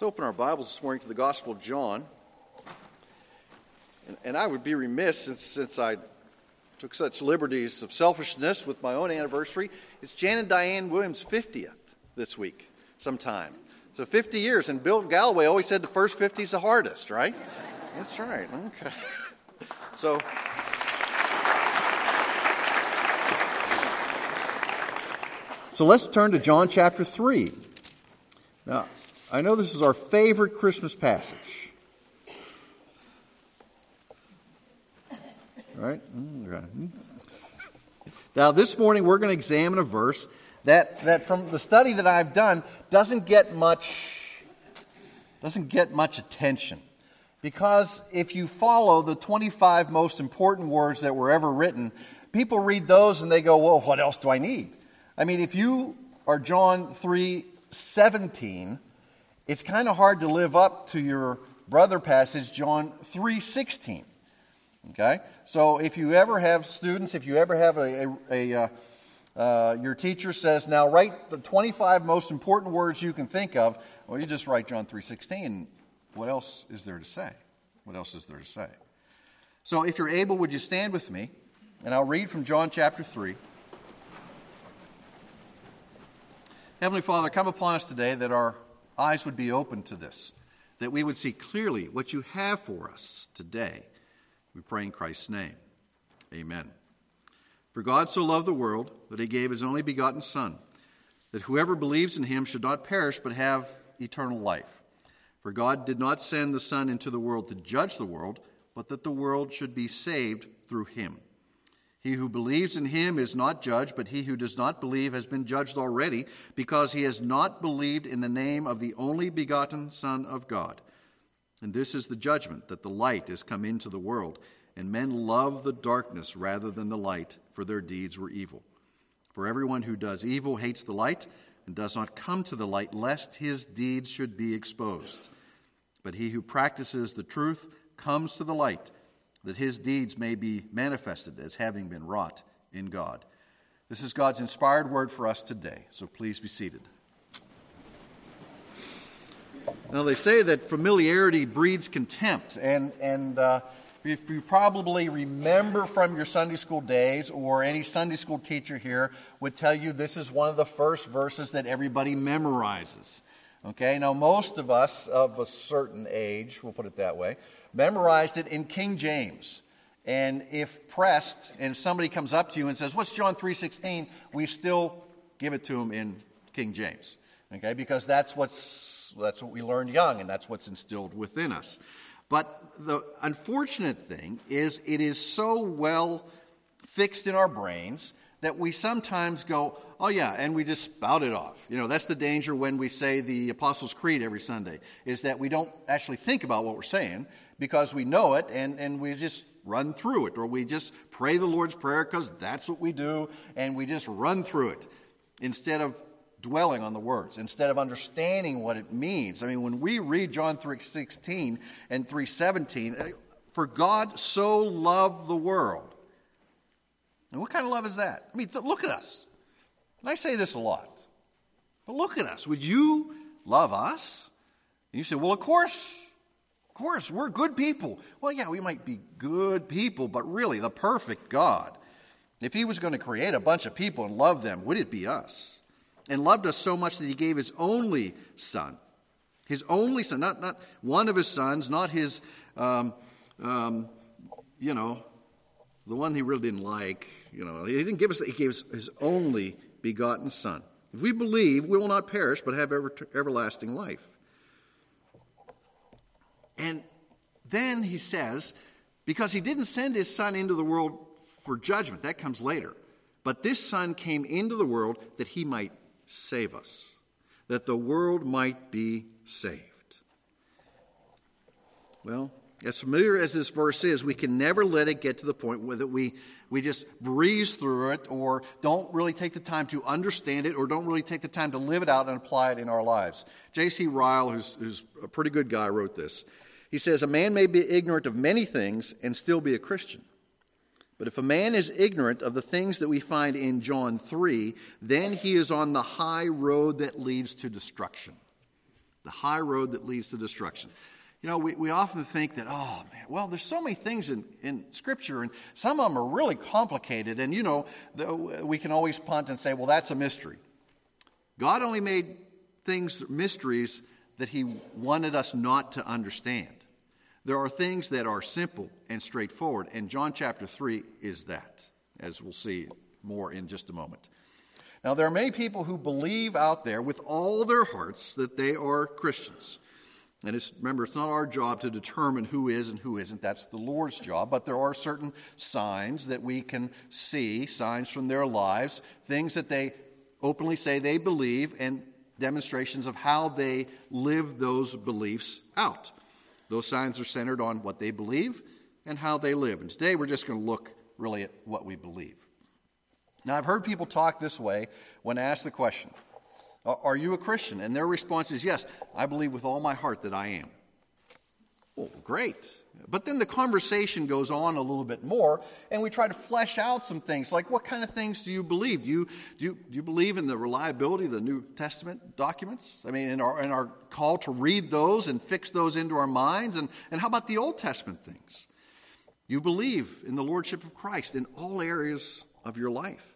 Let's open our Bibles this morning to the Gospel of John. And, and I would be remiss since, since I took such liberties of selfishness with my own anniversary. It's Jan and Diane Williams' 50th this week, sometime. So 50 years. And Bill Galloway always said the first 50 is the hardest, right? That's right. Okay. So. So let's turn to John chapter 3. Now, I know this is our favorite Christmas passage. Right? Mm, now, this morning we're going to examine a verse that, that from the study that I've done doesn't get much doesn't get much attention. Because if you follow the 25 most important words that were ever written, people read those and they go, well, what else do I need? I mean, if you are John 3 17, it's kind of hard to live up to your brother passage, John 3 16. Okay? So if you ever have students, if you ever have a, a, a uh, uh, your teacher says, now write the 25 most important words you can think of, well, you just write John 3.16. What else is there to say? What else is there to say? So if you're able, would you stand with me? And I'll read from John chapter 3. Heavenly Father, come upon us today that our eyes would be open to this, that we would see clearly what you have for us today. We pray in Christ's name. Amen. For God so loved the world that he gave his only begotten Son, that whoever believes in him should not perish but have eternal life. For God did not send the Son into the world to judge the world, but that the world should be saved through him. He who believes in him is not judged, but he who does not believe has been judged already, because he has not believed in the name of the only begotten Son of God. And this is the judgment that the light is come into the world, and men love the darkness rather than the light, for their deeds were evil. For everyone who does evil hates the light, and does not come to the light, lest his deeds should be exposed. But he who practices the truth comes to the light that his deeds may be manifested as having been wrought in God. This is God's inspired word for us today, so please be seated. Now, they say that familiarity breeds contempt, and, and uh, if you probably remember from your Sunday school days, or any Sunday school teacher here would tell you this is one of the first verses that everybody memorizes. Okay, now most of us of a certain age, we'll put it that way, memorized it in King James. And if pressed, and somebody comes up to you and says, "What's John 3:16?" we still give it to them in King James. Okay, because that's what's that's what we learned young, and that's what's instilled within us. But the unfortunate thing is, it is so well fixed in our brains that we sometimes go, oh yeah, and we just spout it off. You know, that's the danger when we say the Apostles' Creed every Sunday, is that we don't actually think about what we're saying because we know it and, and we just run through it, or we just pray the Lord's Prayer because that's what we do, and we just run through it instead of dwelling on the words, instead of understanding what it means. I mean, when we read John 3:16 and 3:17, eh, for God so loved the world. And what kind of love is that? I mean, th- look at us. And I say this a lot. But look at us. Would you love us? And you say, well, of course. Of course, we're good people. Well, yeah, we might be good people, but really, the perfect God, if He was going to create a bunch of people and love them, would it be us? And loved us so much that He gave His only Son. His only Son, not, not one of His sons, not His, um, um, you know, the one He really didn't like. You know, He didn't give us, He gave us His only begotten Son. If we believe, we will not perish, but have ever, everlasting life. And then he says, because he didn't send his Son into the world for judgment, that comes later. But this Son came into the world that he might save us, that the world might be saved. Well, as familiar as this verse is, we can never let it get to the point where that we, we just breeze through it or don't really take the time to understand it or don't really take the time to live it out and apply it in our lives. J.C. Ryle, who's, who's a pretty good guy, wrote this. He says, A man may be ignorant of many things and still be a Christian. But if a man is ignorant of the things that we find in John 3, then he is on the high road that leads to destruction. the high road that leads to destruction. You know, we, we often think that, oh man, well, there's so many things in, in Scripture, and some of them are really complicated, and you know, the, we can always punt and say, well, that's a mystery. God only made things mysteries that He wanted us not to understand. There are things that are simple and straightforward, and John chapter 3 is that, as we'll see more in just a moment. Now, there are many people who believe out there with all their hearts that they are Christians. And it's, remember, it's not our job to determine who is and who isn't. That's the Lord's job. But there are certain signs that we can see, signs from their lives, things that they openly say they believe, and demonstrations of how they live those beliefs out. Those signs are centered on what they believe and how they live. And today we're just going to look really at what we believe. Now, I've heard people talk this way when asked the question are you a Christian? And their response is, Yes, I believe with all my heart that I am. Well, great. But then the conversation goes on a little bit more, and we try to flesh out some things like what kind of things do you believe? Do you, do you, do you believe in the reliability of the New Testament documents? I mean, in our, in our call to read those and fix those into our minds? And, and how about the Old Testament things? You believe in the Lordship of Christ in all areas of your life.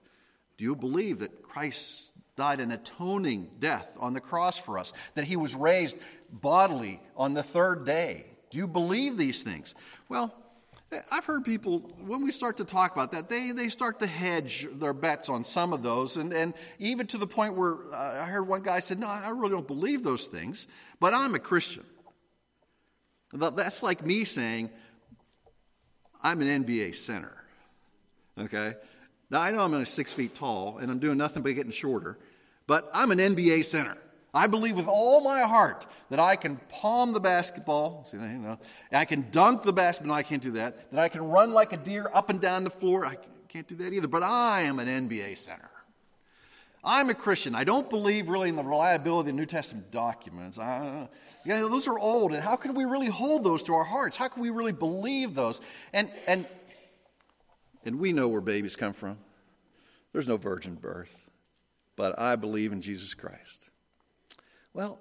Do you believe that Christ died an atoning death on the cross for us, that he was raised bodily on the third day. Do you believe these things? Well, I've heard people, when we start to talk about that, they, they start to hedge their bets on some of those. And, and even to the point where uh, I heard one guy said, No, I really don't believe those things, but I'm a Christian. That's like me saying, I'm an NBA center. Okay? Now, I know I'm only six feet tall and I'm doing nothing but getting shorter, but I'm an NBA center. I believe with all my heart that I can palm the basketball. See, you know, I can dunk the basketball. No, I can't do that. That I can run like a deer up and down the floor. I can't do that either. But I am an NBA center. I'm a Christian. I don't believe really in the reliability of New Testament documents. I, yeah, those are old. And how can we really hold those to our hearts? How can we really believe those? And, and and we know where babies come from. There's no virgin birth. But I believe in Jesus Christ. Well,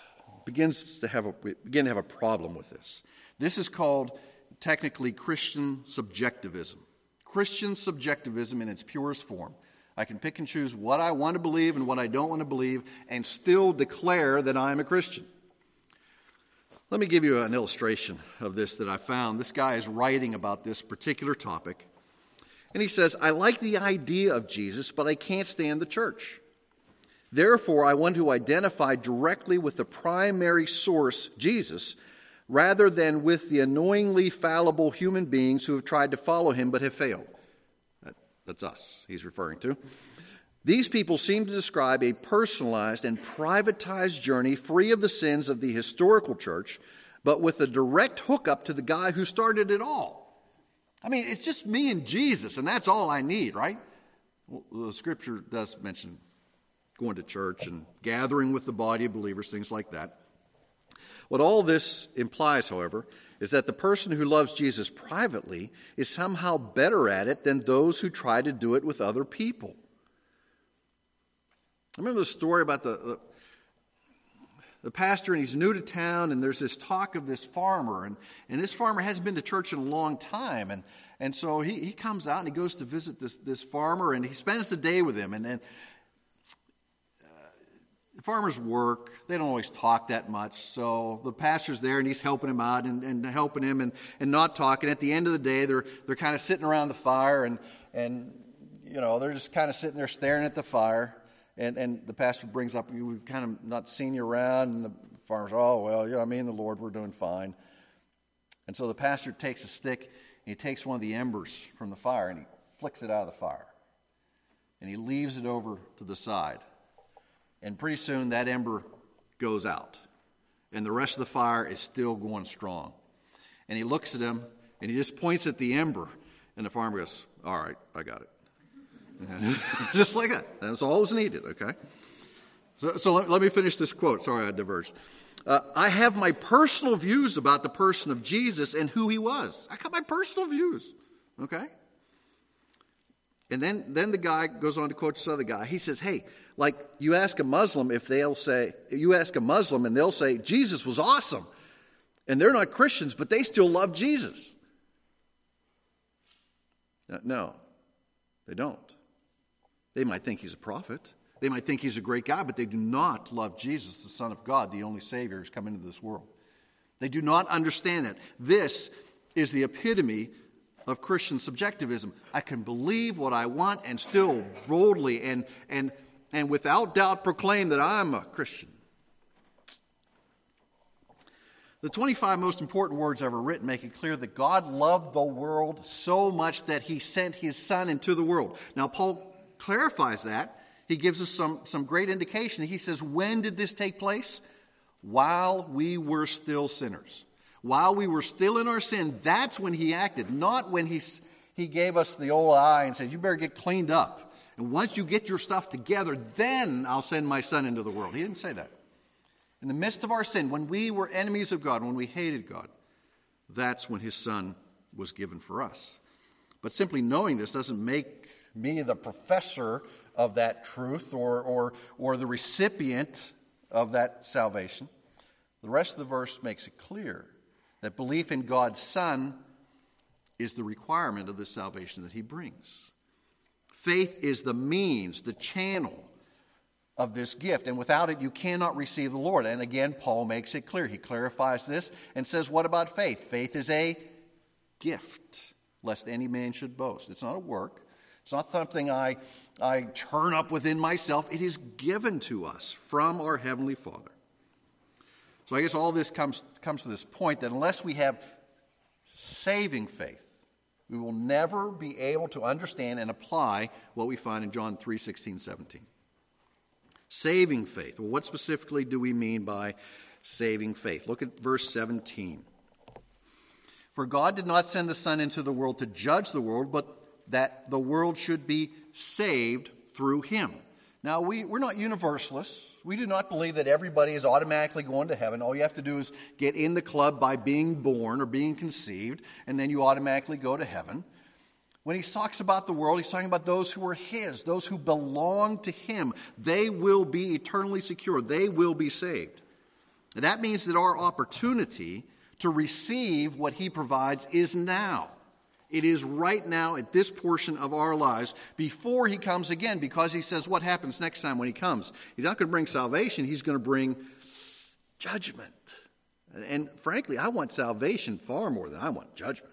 begins to have a, we begin to have a problem with this. This is called technically Christian subjectivism. Christian subjectivism in its purest form. I can pick and choose what I want to believe and what I don't want to believe and still declare that I'm a Christian. Let me give you an illustration of this that I found. This guy is writing about this particular topic and he says, I like the idea of Jesus, but I can't stand the church. Therefore, I want to identify directly with the primary source, Jesus, rather than with the annoyingly fallible human beings who have tried to follow him but have failed. That, that's us, he's referring to. These people seem to describe a personalized and privatized journey free of the sins of the historical church, but with a direct hookup to the guy who started it all. I mean, it's just me and Jesus, and that's all I need, right? Well, the scripture does mention going to church and gathering with the body of believers, things like that. What all this implies, however, is that the person who loves Jesus privately is somehow better at it than those who try to do it with other people. I remember the story about the, the pastor and he's new to town and there's this talk of this farmer and, and this farmer hasn't been to church in a long time and, and so he, he comes out and he goes to visit this, this farmer and he spends the day with him and, and uh, farmers work they don't always talk that much so the pastor's there and he's helping him out and, and helping him and, and not talking. At the end of the day they're, they're kind of sitting around the fire and, and you know they're just kind of sitting there staring at the fire and, and the pastor brings up, we've kind of not seen you around. And the farmer's, oh, well, you know, me and the Lord, we're doing fine. And so the pastor takes a stick and he takes one of the embers from the fire and he flicks it out of the fire. And he leaves it over to the side. And pretty soon that ember goes out. And the rest of the fire is still going strong. And he looks at him and he just points at the ember. And the farmer goes, All right, I got it. Just like that. That's all was needed, okay? So, so let, let, me finish this quote. Sorry, I diverged. Uh, I have my personal views about the person of Jesus and who he was. I got my personal views, okay? And then, then the guy goes on to quote this other guy. He says, Hey, Like you ask a Muslim if they'll say, you ask a Muslim and they'll say, Jesus was awesome. And they're not Christians, but they still love Jesus. Uh, no, they don't. They might think he's a prophet. They might think he's a great guy, but they do not love Jesus, the Son of God, the only Savior who's come into this world. They do not understand it. This is the epitome of Christian subjectivism. I can believe what I want and still boldly and, and, and without doubt proclaim that I'm a Christian. The 25 most important words ever written make it clear that God loved the world so much that he sent his son into the world. Now, Paul clarifies that. He gives us some, some great indication. He says, When did this take place? While we were still sinners. While we were still in our sin, that's when he acted, not when he, he gave us the old eye and said, You better get cleaned up. And once you get your stuff together, then I'll send my son into the world. He didn't say that in the midst of our sin, when we were enemies of God, when we hated God, that's when his son was given for us. But simply knowing this doesn't make me the professor of that truth or, or, or the recipient of that salvation. The rest of the verse makes it clear that belief in God's Son is the requirement of the salvation that he brings. Faith is the means, the channel of this gift. And without it, you cannot receive the Lord. And again, Paul makes it clear. He clarifies this and says, What about faith? Faith is a gift, lest any man should boast. It's not a work, it's not something I, I turn up within myself. It is given to us from our Heavenly Father. So I guess all this comes, comes to this point that unless we have saving faith, we will never be able to understand and apply what we find in John 3 16, 17. Saving faith. Well, what specifically do we mean by saving faith? Look at verse 17. For God did not send the Son into the world to judge the world, but that the world should be saved through him. Now, we, we're not universalists. We do not believe that everybody is automatically going to heaven. All you have to do is get in the club by being born or being conceived, and then you automatically go to heaven. When he talks about the world, he's talking about those who are his, those who belong to him. They will be eternally secure, they will be saved. And that means that our opportunity to receive what he provides is now. It is right now at this portion of our lives before he comes again, because he says what happens next time when he comes. He's not going to bring salvation, he's going to bring judgment. And frankly, I want salvation far more than I want judgment.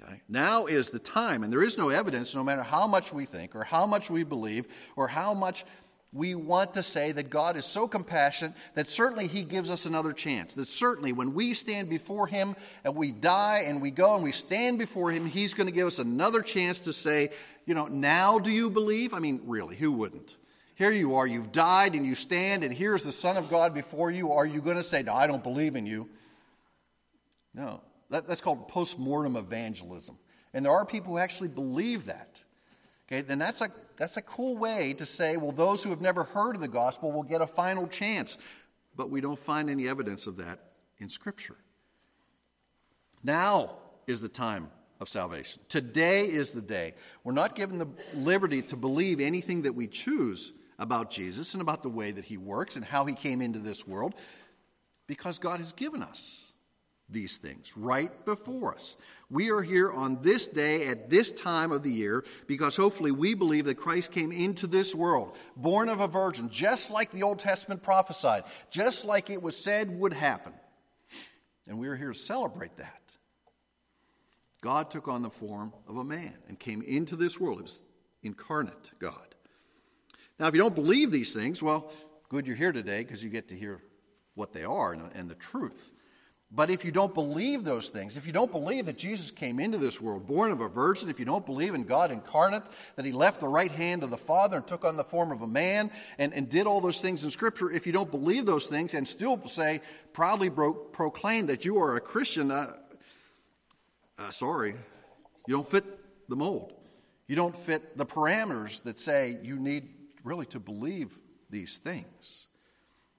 Okay? Now is the time, and there is no evidence, no matter how much we think or how much we believe or how much we want to say that God is so compassionate that certainly He gives us another chance. That certainly when we stand before Him and we die and we go and we stand before Him, He's going to give us another chance to say, you know, now do you believe? I mean, really, who wouldn't? Here you are, you've died and you stand, and here's the Son of God before you. Are you going to say, No, I don't believe in you? No. That, that's called post-mortem evangelism. And there are people who actually believe that. Okay, then that's a, that's a cool way to say, well, those who have never heard of the gospel will get a final chance. But we don't find any evidence of that in Scripture. Now is the time of salvation. Today is the day. We're not given the liberty to believe anything that we choose about Jesus and about the way that he works and how he came into this world because God has given us these things right before us. We are here on this day at this time of the year because hopefully we believe that Christ came into this world, born of a virgin, just like the Old Testament prophesied, just like it was said would happen. And we are here to celebrate that. God took on the form of a man and came into this world. It was incarnate God. Now, if you don't believe these things, well, good you're here today because you get to hear what they are and, and the truth. But if you don't believe those things, if you don't believe that Jesus came into this world born of a virgin, if you don't believe in God incarnate, that he left the right hand of the Father and took on the form of a man and, and did all those things in Scripture, if you don't believe those things and still say, proudly bro- proclaim that you are a Christian, uh, uh, sorry, you don't fit the mold. You don't fit the parameters that say you need really to believe these things.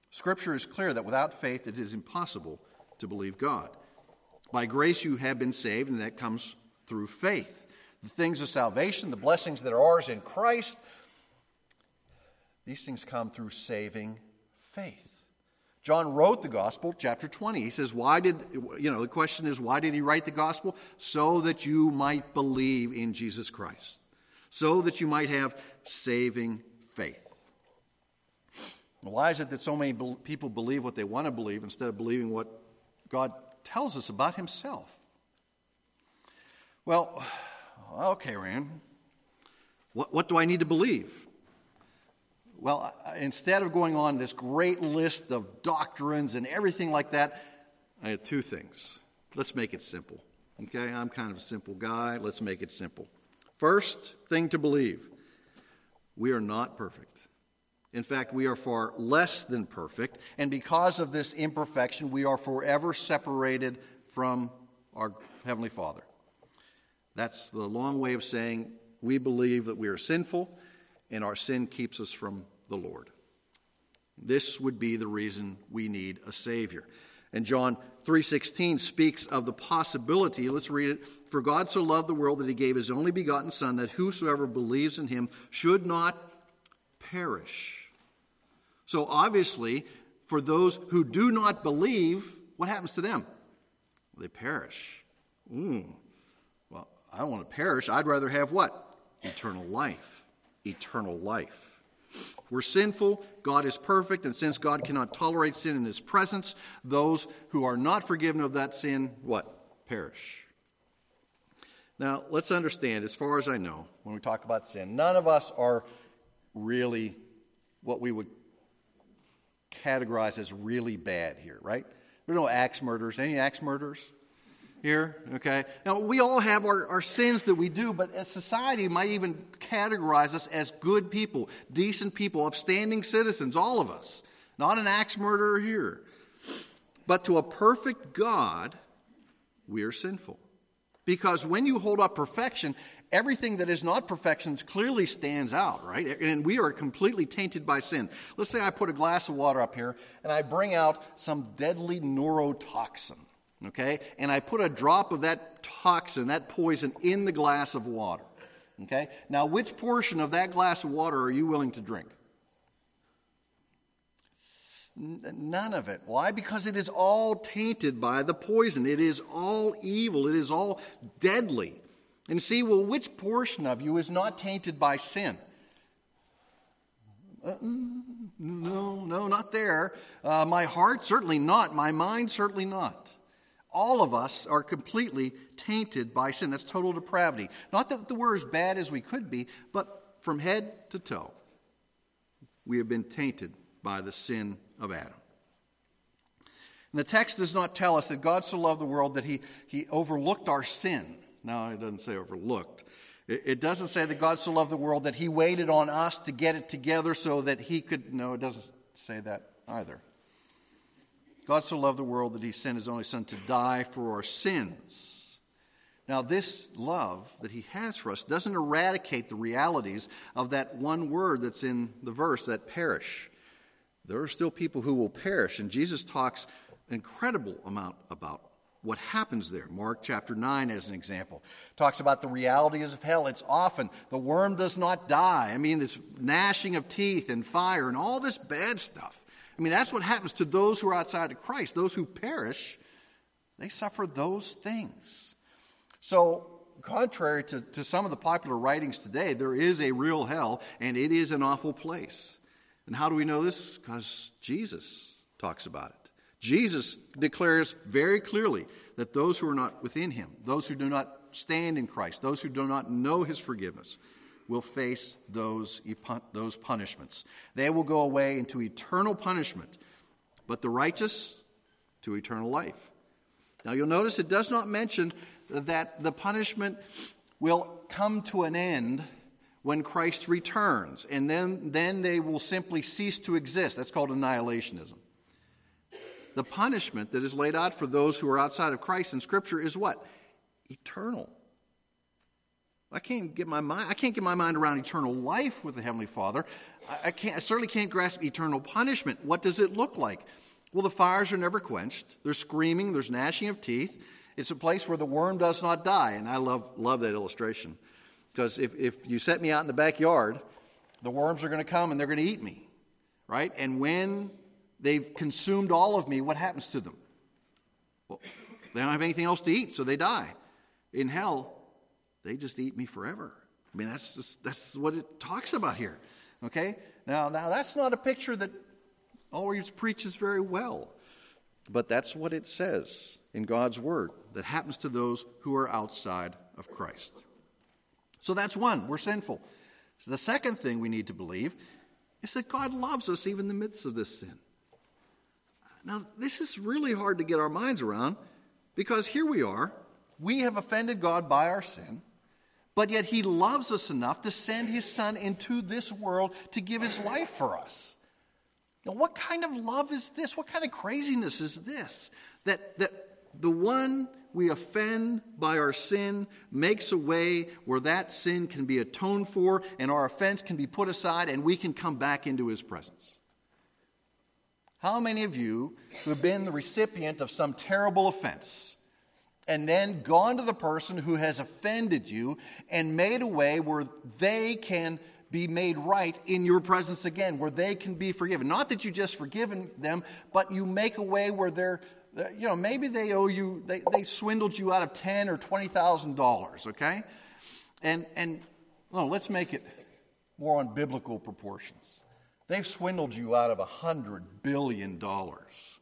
Scripture is clear that without faith it is impossible to believe God. By grace you have been saved, and that comes through faith. The things of salvation, the blessings that are ours in Christ, These things come through saving faith. John wrote the gospel, chapter 20. He says, Why did, you know, the question is, why did he write the gospel? So that you might believe in Jesus Christ, so that you might have saving faith. Why is it that so many people believe what they want to believe instead of believing what God tells us about himself? Well, okay, Rand, what, what do I need to believe? Well, instead of going on this great list of doctrines and everything like that, I had two things. Let's make it simple. Okay, I'm kind of a simple guy. Let's make it simple. First thing to believe we are not perfect. In fact, we are far less than perfect. And because of this imperfection, we are forever separated from our Heavenly Father. That's the long way of saying we believe that we are sinful and our sin keeps us from the Lord. This would be the reason we need a savior. And John 3:16 speaks of the possibility, let's read it, for God so loved the world that he gave his only begotten son that whosoever believes in him should not perish. So obviously, for those who do not believe, what happens to them? They perish. Mm. Well, I don't want to perish. I'd rather have what? Eternal life. Eternal life. If we're sinful, God is perfect, and since God cannot tolerate sin in his presence, those who are not forgiven of that sin, what? Perish. Now, let's understand, as far as I know, when we talk about sin, none of us are really what we would categorize as really bad here, right? There's no axe murders. Any axe murders? here, okay? Now, we all have our, our sins that we do, but society might even categorize us as good people, decent people, upstanding citizens, all of us. Not an axe murderer here. But to a perfect God, we are sinful. Because when you hold up perfection, everything that is not perfection clearly stands out, right? And we are completely tainted by sin. Let's say I put a glass of water up here and I bring out some deadly neurotoxin okay? And I put a drop of that toxin, that poison, in the glass of water, okay? Now, which portion of that glass of water are you willing to drink? None of it. Why? Because it is all tainted by the poison. It is all evil. It is all deadly. And see, well, which portion of you is not tainted by sin? Uh, no, no, not there. Uh, my heart, certainly not. My mind, certainly not. All of us are completely tainted by sin. That's total depravity. Not that we're as bad as we could be, but from head to toe, we have been tainted by the sin of Adam. And the text does not tell us that God so loved the world that he, he overlooked our sin. No, it doesn't say overlooked. It, doesn't say that God so loved the world that he waited on us to get it together so that he could. No, it doesn't say that either. God so loved the world that he sent his only Son to die for our sins. Now, this love that he has for us doesn't eradicate the realities of that one word that's in the verse, that perish. There are still people who will perish, and Jesus talks an incredible amount about what happens there. Mark chapter 9, as an example, talks about the realities of hell. It's often the worm does not die. I mean, this gnashing of teeth and fire and all this bad stuff. I mean, that's what happens to those who are outside of Christ. Those who perish, they suffer those things. So, contrary to, to some of the popular writings today, there is a real hell, and it is an awful place. And how do we know this? Because Jesus talks about it. Jesus declares very clearly that those who are not within him, those who do not stand in Christ, those who do not know his forgiveness, will face those, those punishments. They will go away into eternal punishment, but the righteous to eternal life. Now you'll notice it does not mention that the punishment will come to an end when Christ returns, and then, then they will simply cease to exist. That's called annihilationism. The punishment that is laid out for those who are outside of Christ in Scripture is what? Eternal. I can't get my mind. I can't get my mind around eternal life with the Heavenly Father. I, can't. I certainly can't grasp eternal punishment. What does it look like? Well, the fires are never quenched. There's screaming. There's gnashing of teeth. It's a place where the worm does not die, and I love love that illustration because if if you set me out in the backyard the worms are going to come and they're going to eat me, right? And when they've consumed all of me, what happens to them? Well, they don't have anything else to eat, so they die. In hell, they just eat me forever. I mean, that's just, that's what it talks about here. Okay? Now, now that's not a picture that always preaches very well, but that's what it says in God's word that happens to those who are outside of Christ. So that's one, we're sinful. So the second thing we need to believe is that God loves us even in the midst of this sin. Now, this is really hard to get our minds around because here we are. We have offended God by our sin, but yet He loves us enough to send His Son into this world to give His life for us. Now, what kind of love is this? What kind of craziness is this? That, that the one we offend by our sin makes a way where that sin can be atoned for and our offense can be put aside and we can come back into his presence. How many of you who have been the recipient of some terrible offense and then gone to the person who has offended you and made a way where they can be made right in your presence again, where they can be forgiven? Not that you just forgiven them, but you make a way where they're you know, maybe they owe you, they, they swindled you out of ten or twenty thousand dollars, okay? And and no, let's make it more on biblical proportions. They've swindled you out of a hundred billion dollars.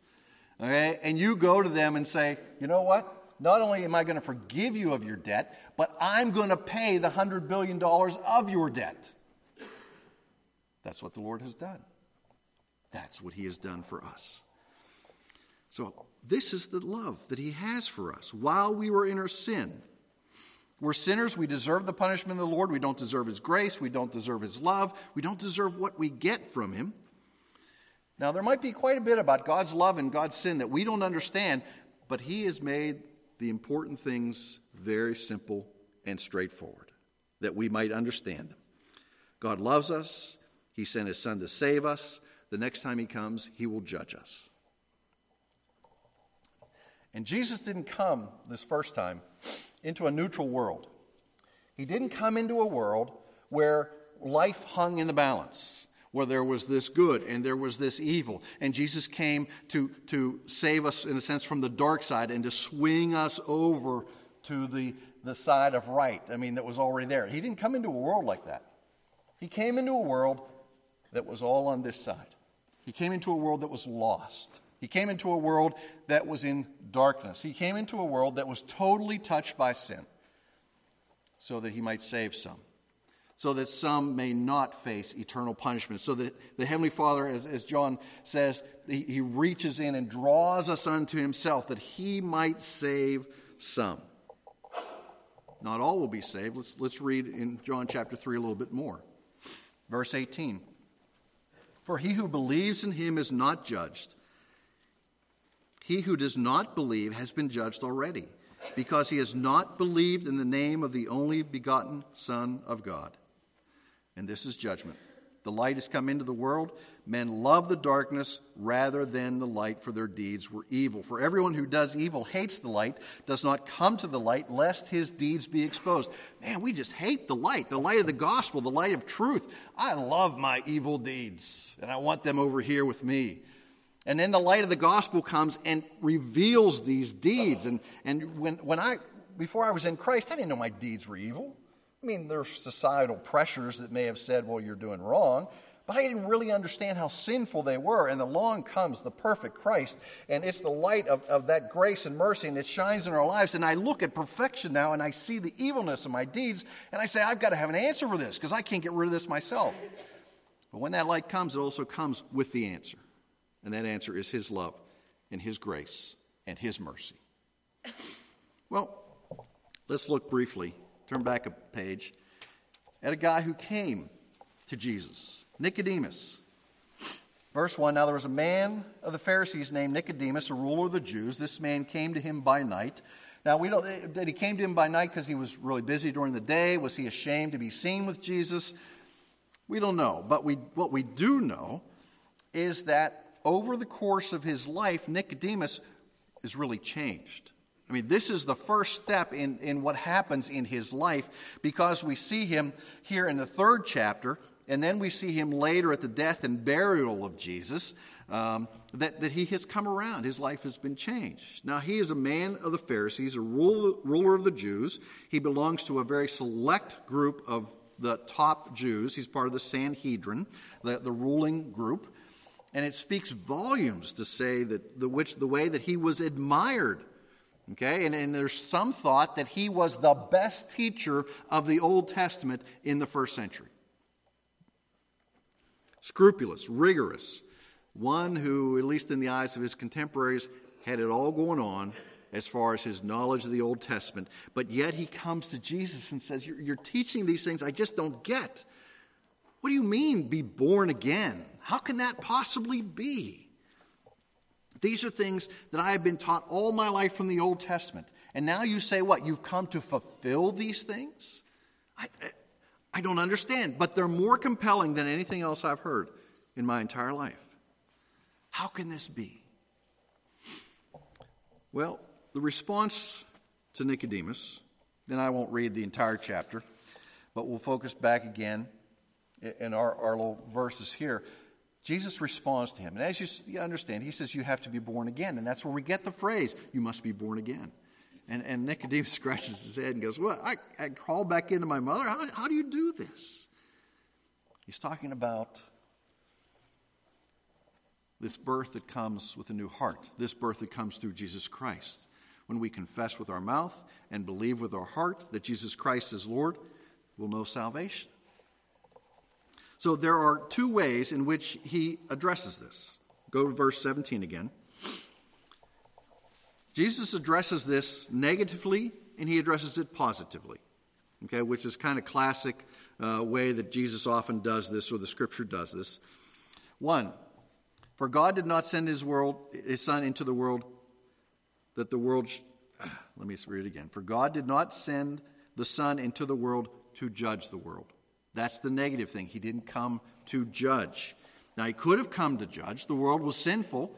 Okay? And you go to them and say, you know what? Not only am I going to forgive you of your debt, but I'm going to pay the hundred billion dollars of your debt. That's what the Lord has done. That's what He has done for us. So, this is the love that He has for us while we were in our sin. We're sinners. We deserve the punishment of the Lord. We don't deserve His grace. We don't deserve His love. We don't deserve what we get from Him. Now, there might be quite a bit about God's love and God's sin that we don't understand, but He has made the important things very simple and straightforward that we might understand them. God loves us. He sent His Son to save us. The next time He comes, He will judge us. And Jesus didn't come this first time into a neutral world. He didn't come into a world where life hung in the balance, where there was this good and there was this evil. And Jesus came to, to save us, in a sense, from the dark side and to swing us over to the, the side of right. I mean, that was already there. He didn't come into a world like that. He came into a world that was all on this side. He came into a world that was lost. He came into a world that was in darkness. He came into a world that was totally touched by sin so that he might save some, so that some may not face eternal punishment, so that the Heavenly Father, as, as John says, he, he reaches in and draws us unto himself that he might save some. Not all will be saved. Let's, let's read in John chapter 3 a little bit more. Verse 18 For he who believes in him is not judged. He who does not believe has been judged already, because he has not believed in the name of the only begotten Son of God. And this is judgment. The light has come into the world. Men love the darkness rather than the light, for their deeds were evil. For everyone who does evil hates the light, does not come to the light, lest his deeds be exposed. Man, we just hate the light, the light of the gospel, the light of truth. I love my evil deeds, and I want them over here with me. And then the light of the gospel comes and reveals these deeds. And, and when, when I, before I was in Christ, I didn't know my deeds were evil. I mean, there's societal pressures that may have said, well, you're doing wrong. But I didn't really understand how sinful they were. And along comes the perfect Christ. And it's the light of, of that grace and mercy, and it shines in our lives. And I look at perfection now, and I see the evilness of my deeds, and I say, I've got to have an answer for this because I can't get rid of this myself. But when that light comes, it also comes with the answer. And that answer is His love and His grace and His mercy. Well, let's look briefly, turn back a page, at a guy who came to Jesus, Nicodemus. Verse 1 Now there was a man of the Pharisees named Nicodemus, a ruler of the Jews. This man came to him by night. Now, we don't, did he came to him by night because he was really busy during the day? Was he ashamed to be seen with Jesus? We don't know. But we, what we do know is that over the course of his life, Nicodemus is really changed. I mean, this is the first step in, in what happens in his life because we see him here in the third chapter and then we see him later at the death and burial of Jesus, um, that, that he has come around. His life has been changed. Now, he is a man of the Pharisees, a ruler, ruler of the Jews. He belongs to a very select group of the top Jews. He's part of the Sanhedrin, the, the ruling group. And it speaks volumes to say that the, which, the way that he was admired. Okay, and, and there's some thought that he was the best teacher of the Old Testament in the first century. Scrupulous, rigorous, one who, at least in the eyes of his contemporaries, had it all going on as far as his knowledge of the Old Testament. But yet he comes to Jesus and says, You're, you're teaching these things I just don't get. What do you mean, be born again? How can that possibly be? These are things that I have been taught all my life from the Old Testament. And now you say what? You've come to fulfill these things? I, I don't understand, but they're more compelling than anything else I've heard in my entire life. How can this be? Well, the response to Nicodemus, then I won't read the entire chapter, but we'll focus back again in our, our little verses here. Jesus responds to him. And as you, understand, he says, You have to be born again. And that's where we get the phrase, You must be born again. And, and Nicodemus scratches his head and goes, Well, I, I crawled back into my mother. How, how do you do this? He's talking about this birth that comes with a new heart, this birth that comes through Jesus Christ. When we confess with our mouth and believe with our heart that Jesus Christ is Lord, we'll know salvation. So there are two ways in which he addresses this. Go to verse 17 again. Jesus addresses this negatively and he addresses it positively, okay, which is kind of classic uh, way that Jesus often does this or the scripture does this. One, for God did not send his world, his son into the world that the world. Sh- let me read it again. For God did not send the son into the world to judge the world. That's the negative thing. He didn't come to judge. Now, he could have come to judge. The world was sinful.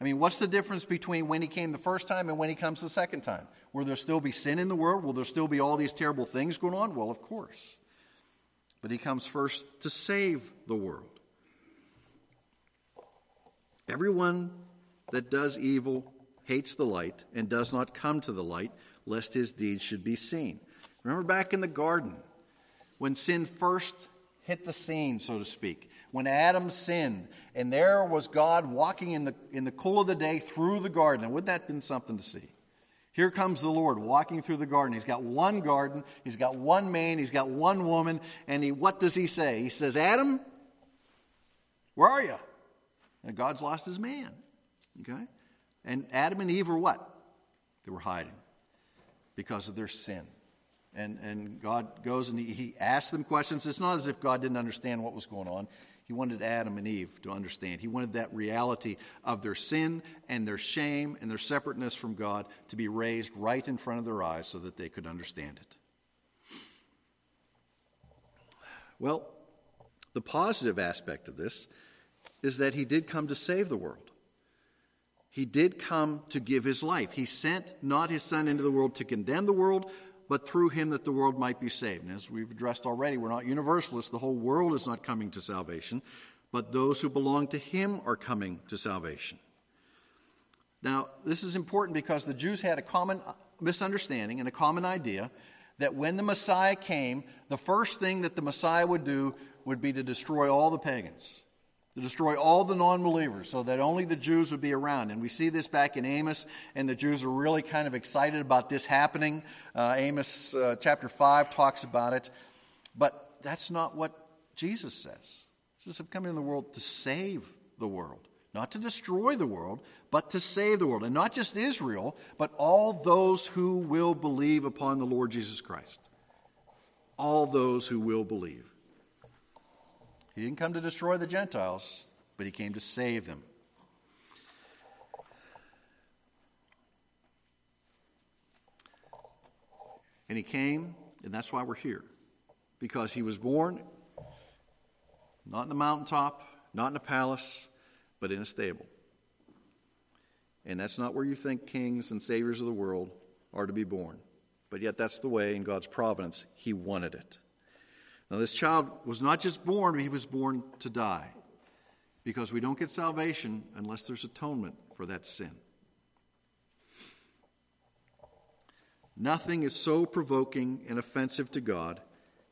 I mean, what's the difference between when he came the first time and when he comes the second time? Will there still be sin in the world? Will there still be all these terrible things going on? Well, of course. But he comes first to save the world. Everyone that does evil hates the light and does not come to the light, lest his deeds should be seen. Remember back in the garden, when sin first hit the scene, so to speak, when Adam sinned, and there was God walking in the, in the cool of the day through the garden. Wouldn't that have been something to see? Here comes the Lord walking through the garden. He's got one garden, he's got one man, he's got one woman, and he, what does he say? He says, Adam, where are you? And God's lost his man. Okay? And Adam and Eve were what? They were hiding because of their sin. And, and God goes and he, he asks them questions. It's not as if God didn't understand what was going on. He wanted Adam and Eve to understand. He wanted that reality of their sin and their shame and their separateness from God to be raised right in front of their eyes so that they could understand it. Well, the positive aspect of this is that he did come to save the world. He did come to give his life. He sent not his son into the world to condemn the world, but through him that the world might be saved. And as we've addressed already, we're not universalists. The whole world is not coming to salvation, but those who belong to him are coming to salvation. Now, this is important because the Jews had a common uh, misunderstanding and a common idea that when the Messiah came, the first thing that the Messiah would do would be to destroy all the pagans to destroy all the non believers so that only the Jews would be around. And we see this back in Amos, and the Jews are really kind of excited about this happening. Uh, Amos uh, chapter 5 talks about it. But that's not what Jesus says. He says, I'm coming in the world to save the world, not to destroy the world, but to save the world. And not just Israel, but all those who will believe upon the Lord Jesus Christ. All those who will believe. He didn't come to destroy the Gentiles, but he came to save them. And he came, and that's why we're here. Because he was born not in a mountaintop, not in a palace, but in a stable. And that's not where you think kings and saviors of the world are to be born. But yet, that's the way in God's providence He wanted it. Now, this child was not just born, he was born to die because we don't get salvation unless there's atonement for that sin. Nothing is so provoking and offensive to God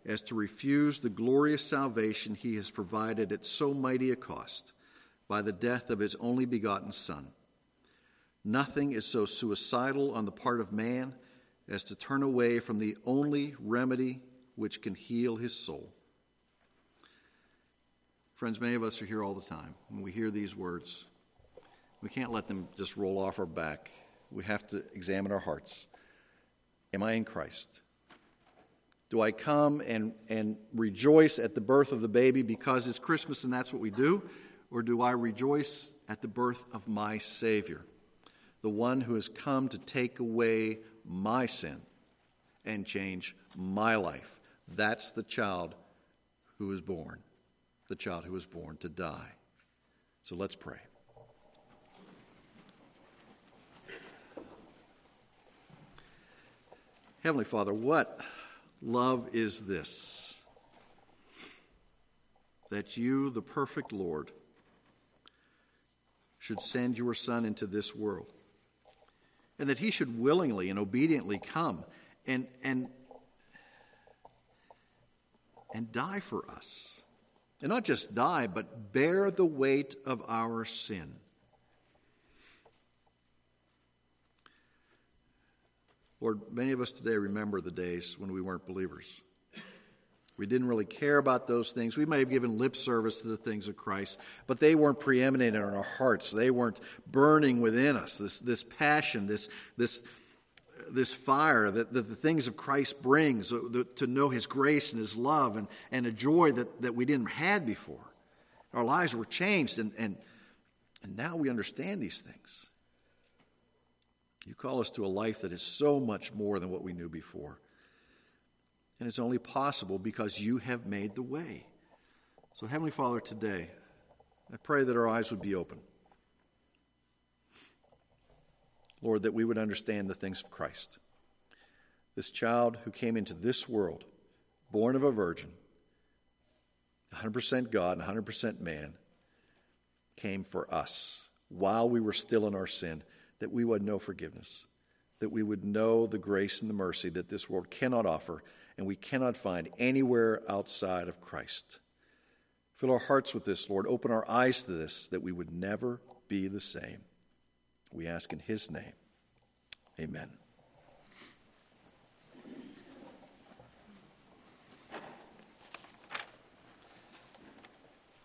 as to refuse the glorious salvation he has provided at so mighty a cost by the death of his only begotten Son. Nothing is so suicidal on the part of man as to turn away from the only remedy which can heal his soul. Friends, many of us are here all the time. When we hear these words, we can't let them just roll off our back. We have to examine our hearts. Am I in Christ? Do I come and, and rejoice at the birth of the baby because it's Christmas and that's what we do? Or do I rejoice at the birth of my Savior, the one who has come to take away my sin and change my life? That's the child who was born, the child who was born to die. So let's pray. Heavenly Father, what love is this? That you, the perfect Lord, should send your Son into this world, and that he should willingly and obediently come and, and, and die for us. And not just die, but bear the weight of our sin. Lord, many of us today remember the days when we weren't believers. We didn't really care about those things. We may have given lip service to the things of Christ, but they weren't preeminent in our hearts. They weren't burning within us. This, this passion, this, this, this fire that, that the things of Christ brings, uh, to know His grace and His love and, and a joy that, that we didn't have before. Our lives were changed, and, and, and now we understand these things. You call us to a life that is so much more than what we knew before. And it's only possible because you have made the way. So, Heavenly Father, today, I pray that our eyes would be open. Lord, that we would understand the things of Christ. This child who came into this world, born of a virgin, 100% God and 100% man, came for us while we were still in our sin that we would know forgiveness, that we would know the grace and the mercy that this world cannot offer and we cannot find anywhere outside of Christ. Fill our hearts with this, Lord. Open our eyes to this, that we would never be the same. We ask in His name. Amen.